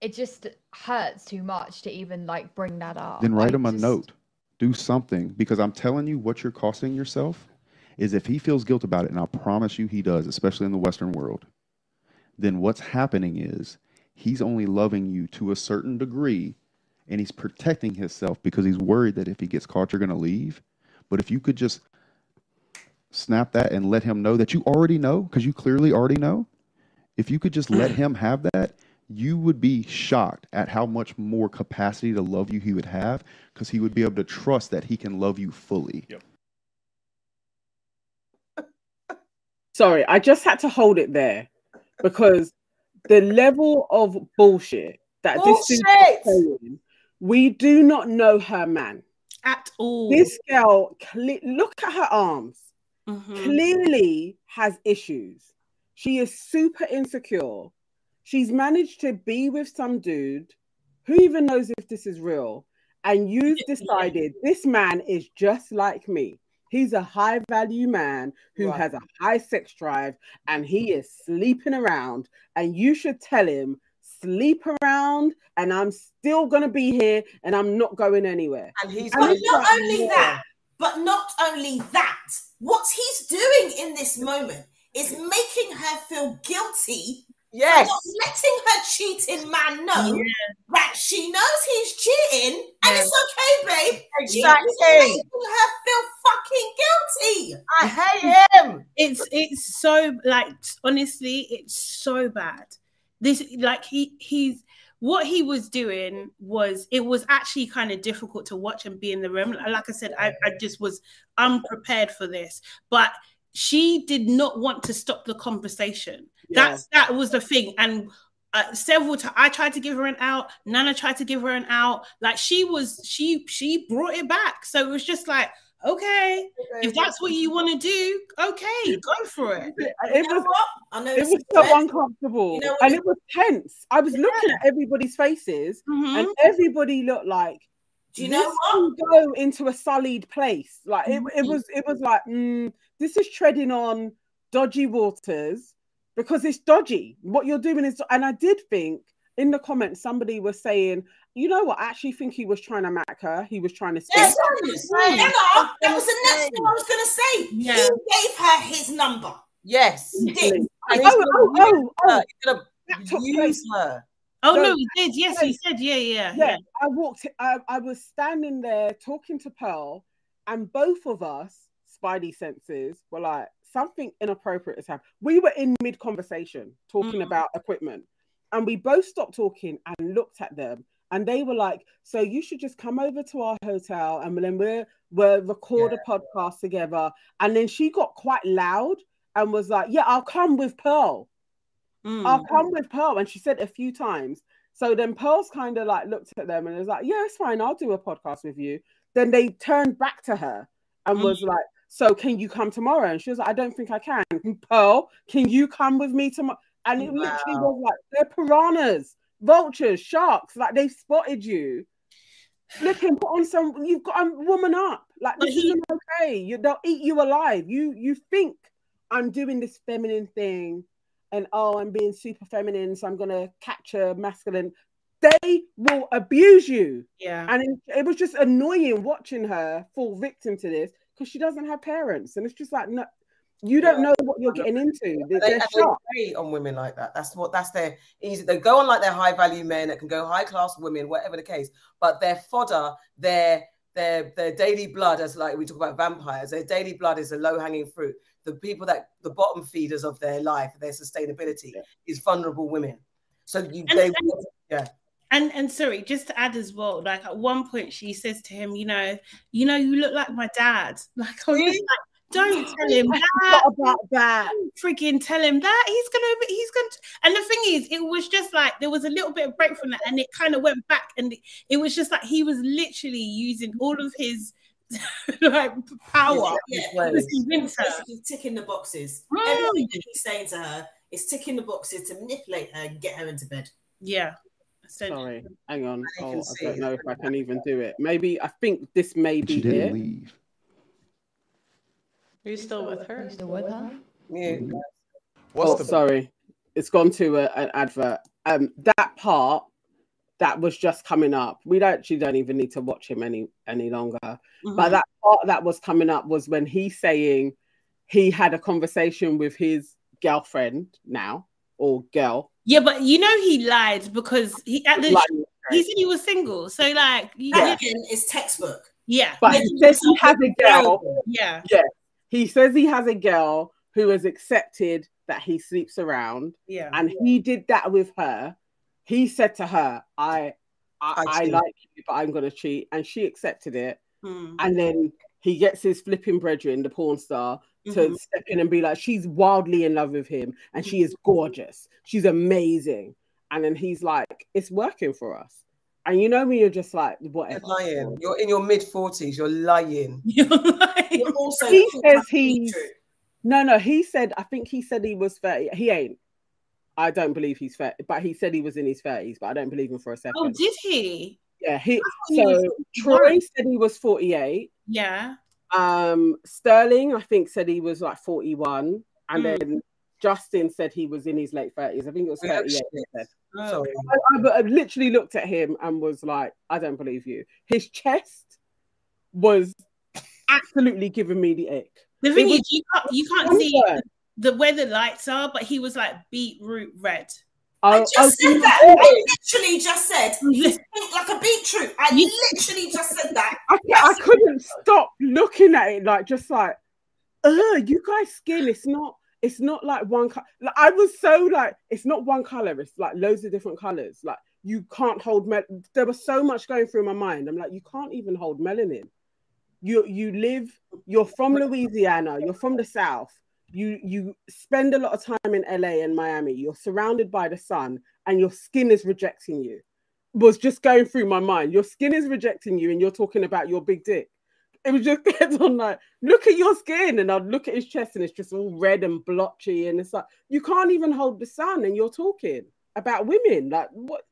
it just hurts too much to even like bring that up. Then write him just... a note. Do something because I'm telling you what you're costing yourself is if he feels guilt about it, and I promise you he does, especially in the Western world, then what's happening is he's only loving you to a certain degree and he's protecting himself because he's worried that if he gets caught, you're going to leave. But if you could just snap that and let him know that you already know, because you clearly already know, if you could just let him have that, you would be shocked at how much more capacity to love you he would have because he would be able to trust that he can love you fully. Yep. (laughs) Sorry, I just had to hold it there because the level of bullshit that bullshit. this is saying, we do not know her man at all. This girl, look at her arms. Mm-hmm. Clearly has issues. She is super insecure she's managed to be with some dude who even knows if this is real. And you've decided this man is just like me. He's a high value man who right. has a high sex drive and he is sleeping around. And you should tell him, sleep around and I'm still going to be here and I'm not going anywhere. And he's and not only that, but not only that, what he's doing in this moment is making her feel guilty Yes. letting her cheating man know yeah. that she knows he's cheating and it's okay, babe. Exactly. making her feel fucking guilty. I hate him. It's it's so like honestly, it's so bad. This like he he's what he was doing was it was actually kind of difficult to watch and be in the room. Like I said, I, I just was unprepared for this, but she did not want to stop the conversation that's that was the thing. And uh, several times I tried to give her an out. Nana tried to give her an out. Like she was, she she brought it back. So it was just like, okay, okay. if that's what you want to do, okay, go for it. It, it was, I know it was so uncomfortable, you know and it was tense. I was yeah. looking at everybody's faces, mm-hmm. and everybody looked like. Do you know what? Go into a sullied place. Like it, it mm-hmm. was. It was like mm, this is treading on dodgy waters because it's dodgy. What you're doing is, and I did think in the comments, somebody was saying, you know what? I actually think he was trying to mac her. He was trying to. Yes, Emma, that was the next thing I was going to say. Yeah. He gave her his number. Yes, he did. Oh, oh, oh, oh, oh. use her. Oh no, no, he did. Yes, he said. Yeah, yeah, yeah. I walked. I, I was standing there talking to Pearl, and both of us, Spidey senses, were like, something inappropriate has happened. We were in mid conversation talking mm. about equipment, and we both stopped talking and looked at them, and they were like, "So you should just come over to our hotel, and then we're we'll record yeah. a podcast together." And then she got quite loud and was like, "Yeah, I'll come with Pearl. Mm. I'll come with Pearl." And she said a few times. So then Pearl's kind of like looked at them and was like, "Yeah, it's fine. I'll do a podcast with you." Then they turned back to her and mm. was like, "So can you come tomorrow?" And she was like, "I don't think I can." Mm, Pearl, can you come with me tomorrow? And it wow. literally was like they're piranhas, vultures, sharks. Like they've spotted you. Look, Looking, put on some. You've got a woman up. Like this he, isn't okay. You, they'll eat you alive. You you think I'm doing this feminine thing, and oh, I'm being super feminine, so I'm gonna capture masculine. They will abuse you. Yeah. And it, it was just annoying watching her fall victim to this because she doesn't have parents, and it's just like no, you don't know what you're getting into. They're, they, prey on women like that. That's what that's their easy. They go on like they're high value men that can go high class women, whatever the case. But their fodder, their their their daily blood, as like we talk about vampires, their daily blood is a low hanging fruit. The people that the bottom feeders of their life, their sustainability, yeah. is vulnerable women. So you, and, they, and, yeah. And and sorry, just to add as well, like at one point she says to him, you know, you know, you look like my dad. (laughs) Like, oh, like don't (laughs) tell him that. about that. Freaking tell him that. He's gonna. He's gonna. And the thing is, it was just like there was a little bit of break from that, and it kind of went back, and it was just like he was literally using all of his (laughs) like power. Yeah, yeah. He's ticking the boxes. Mm. Everything he's saying to her is ticking the boxes to manipulate her and get her into bed. Yeah. Sorry, hang on. I, oh, I don't know if I can even do it. Maybe I think this may be she didn't it. leave. Are you still with her? Are you still with her? Yeah. What's oh, the... sorry. It's gone to a, an advert. Um, that part that was just coming up. We don't actually don't even need to watch him any any longer. Mm-hmm. But that part that was coming up was when he's saying he had a conversation with his girlfriend now or girl. Yeah, but you know he lied because he at the he said he was single. So like, yeah. is textbook. Yeah, but he says he has a girl. Yeah, yeah. He says he has a girl who has accepted that he sleeps around. Yeah. And he did that with her. He said to her, I I, I, I like you, but I'm gonna cheat. And she accepted it. Hmm. And then he gets his flipping brethren, the porn star, to mm-hmm. step in and be like, she's wildly in love with him and she is gorgeous. She's amazing. And then he's like, it's working for us. And you know when you're just like, whatever. You're lying. You're in your mid 40s. You're lying. (laughs) You're lying. You're also he says he's. No, no, he said, I think he said he was 30. He ain't. I don't believe he's 30, but he said he was in his 30s, but I don't believe him for a second. Oh, did he? Yeah, he. So Troy said he was 48. Yeah. Um, Sterling, I think, said he was like 41. And mm. then Justin said he was in his late 30s. I think it was 38. Oh, I, I, I, literally looked at him and was like, I don't believe you. His chest was absolutely giving me the ick. The thing is, you can't, you can't see the, where the lights are, but he was like beetroot red. I just oh, said that. I literally just said (laughs) he's pink like a beetroot. I literally just said that. I, I couldn't stop looking at it, like just like, ugh, you guys' skin. It's not it's not like one color. Like, I was so like, it's not one color. It's like loads of different colors. Like you can't hold. Mel- there was so much going through my mind. I'm like, you can't even hold melanin. You you live. You're from Louisiana. You're from the South. You you spend a lot of time in LA and Miami. You're surrounded by the sun, and your skin is rejecting you. Was just going through my mind. Your skin is rejecting you, and you're talking about your big dick it was just (laughs) kept on like, look at your skin, and I'd look at his chest, and it's just all red and blotchy, and it's like you can't even hold the sun, and you're talking about women, like what?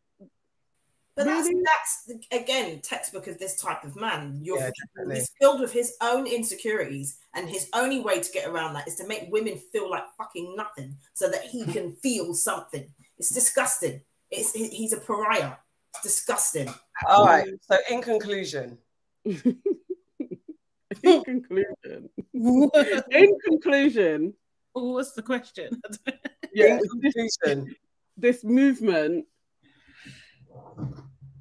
But really? that's that's again textbook of this type of man. You're yeah, he's filled with his own insecurities, and his only way to get around that is to make women feel like fucking nothing, so that he (laughs) can feel something. It's disgusting. It's he's a pariah. It's disgusting. All right. So in conclusion. (laughs) in conclusion. (laughs) in conclusion. What's the question? yeah, this, this movement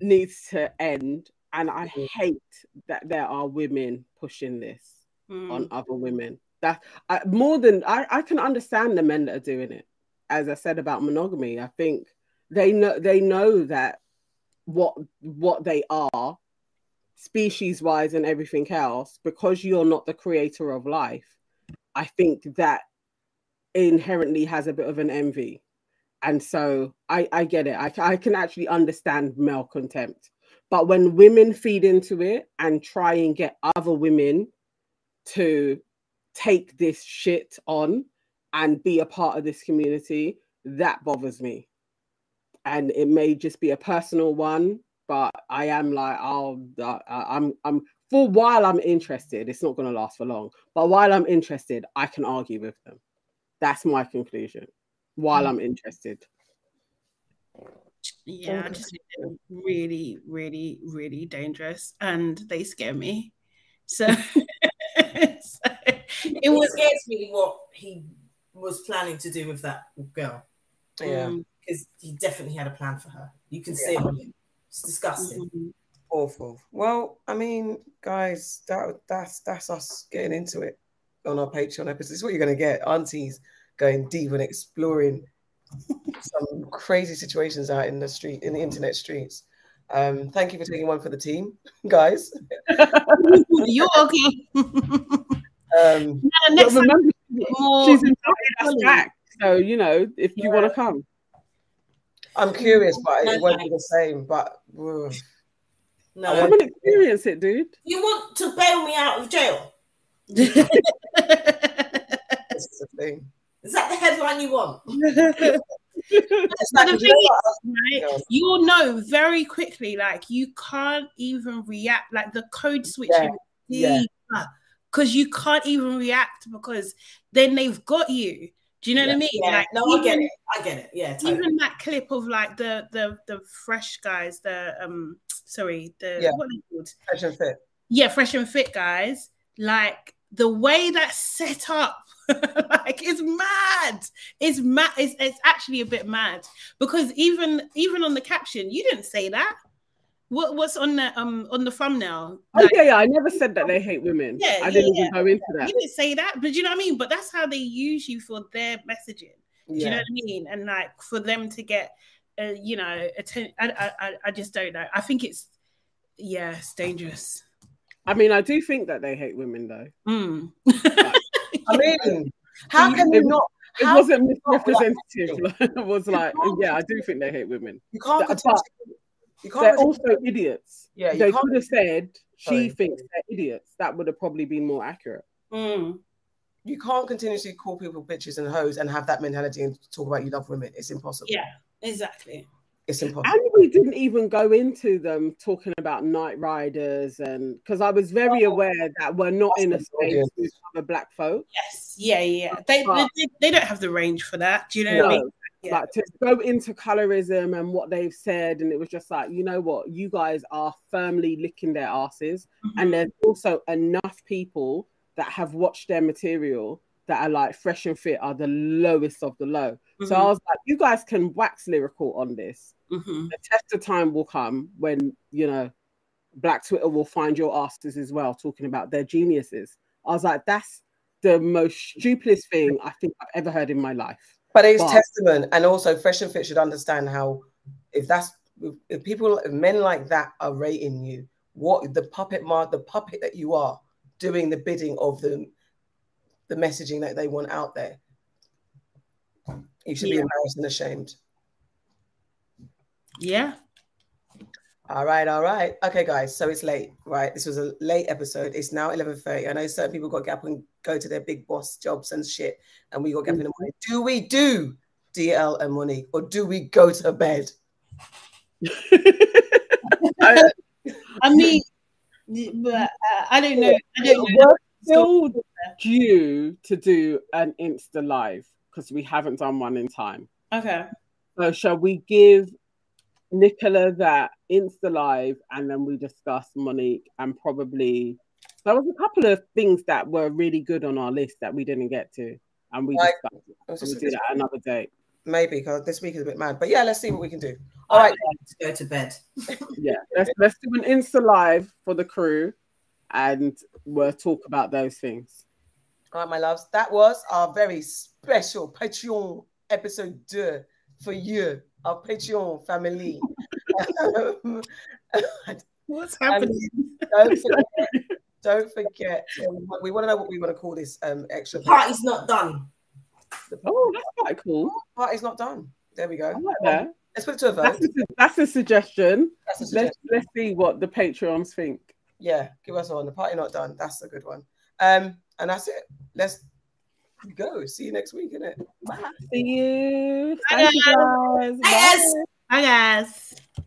needs to end. And I hate that there are women pushing this mm. on other women. That I, more than I, I can understand the men that are doing it. As I said about monogamy, I think they know they know that what what they are species wise and everything else because you're not the creator of life i think that inherently has a bit of an envy and so i i get it. I, I can actually understand male contempt. But when women feed into it and try and get other women to take this shit on and be a part of this community that bothers me. And it may just be a personal one but i am like i'll i'm i'm for while i'm interested it's not going to last for long but while i'm interested i can argue with them. That's my conclusion while mm. i'm interested yeah just really really really dangerous and they scare me so, (laughs) so it was scares me what he was planning to do with that girl yeah um, because he definitely had a plan for her. You can see yeah. it It's disgusting. Mm-hmm. Awful. Well, I mean, guys, that that's that's us getting into it on our Patreon episode. This is what you're gonna get. Aunties going deep and exploring some crazy situations out in the street, in the internet streets. Um, thank you for taking one for the team, (laughs) guys. (laughs) You're okay. um, next remember, she's invited us back, so you know if yeah. you want to come. I'm curious, but it won't be the same. But ugh. no, I want to experience it, dude. You want to bail me out of jail? (laughs) this is the thing. Is that the headline you want? (laughs) the thing is, right, you'll know very quickly, like you can't even react, like the code switching yeah. because yeah. you can't even react because then they've got you. Do you know yeah. what I mean? Yeah. Like, no, even, I get it. I get it. Yeah. Totally. Even that clip of like the the the fresh guys, the um sorry, the yeah. what are they called? Fresh and fit. Yeah, fresh and fit guys. Like the way that's set up, (laughs) like it's mad. It's mad. It's, it's actually a bit mad because even even on the caption, you didn't say that. What what's on the um on the thumbnail? Oh yeah, yeah. I never said that they hate women. Yeah, I didn't yeah, even go into that. You didn't say that, but you know what I mean. But that's how they use you for their messaging. Do you know what I mean? And like for them to get, uh, you know, attention. I, I I just don't know. I think it's yeah, it's dangerous. I mean, I do think that they hate women though. Mm. (laughs) I mean, how can you not? It wasn't misrepresentative. (laughs) it was like, yeah, I do think they hate women. You can't. But, they're also idiots. Yeah, they could have said she Sorry. thinks they're idiots. That would have probably been more accurate. Mm. You can't continuously call people bitches and hoes and have that mentality and talk about you love women. It's impossible. Yeah, exactly. It's impossible. And we didn't even go into them talking about night riders and because I was very oh, aware that we're not in a space with other black folk. Yes, yeah, yeah. They, they, they don't have the range for that. Do you know no. what I mean? yeah. like to go into colorism and what they've said and it was just like you know what you guys are firmly licking their asses mm-hmm. and there's also enough people that have watched their material that are like fresh and fit are the lowest of the low mm-hmm. so i was like you guys can wax lyrical on this mm-hmm. the test of time will come when you know black twitter will find your asses as well talking about their geniuses i was like that's the most stupidest thing i think i've ever heard in my life but it's but, testament, and also Fresh and Fit should understand how if that's if people if men like that are rating you, what the puppet mark, the puppet that you are doing the bidding of the the messaging that they want out there. You should yeah. be embarrassed and ashamed. Yeah, all right, all right. Okay, guys. So it's late, right? This was a late episode. It's now 11.30. I know certain people got to get up and go to their big boss jobs and shit. And we got to get up in the morning. Do we do DL and Monique or do we go to bed? I, (laughs) I, mean, but uh, I don't know. I don't know. We're still due to do an Insta live because we haven't done one in time. Okay. So shall we give Nicola that Insta Live, and then we discuss Monique and probably there was a couple of things that were really good on our list that we didn't get to, and we Like, discussed. We'll do that another day. Maybe because this week is a bit mad, but yeah, let's see what we can do. All right, let's go to bed. yeah, let's let's do an Insta Live for the crew, and we'll talk about those things. All right, my loves. That was our very special Patreon episode two for you, our Patreon family. (laughs) What's happening? Don't forget, don't forget. um, we want to know what we want to call this um, extra. Party's not done. Oh, that's quite cool. Party's not done. There we go. Like that. Let's put it to a vote. That's a, that's a suggestion. That's a Let's suggestion. let's see what the Patreons think. Yeah, give us one. The party not done. That's a good one. Um, and that's it. Let's go. See you next week, innit? Bye. See you. Bye, Thank you guys. guys. Bye, guys. Bye, guys.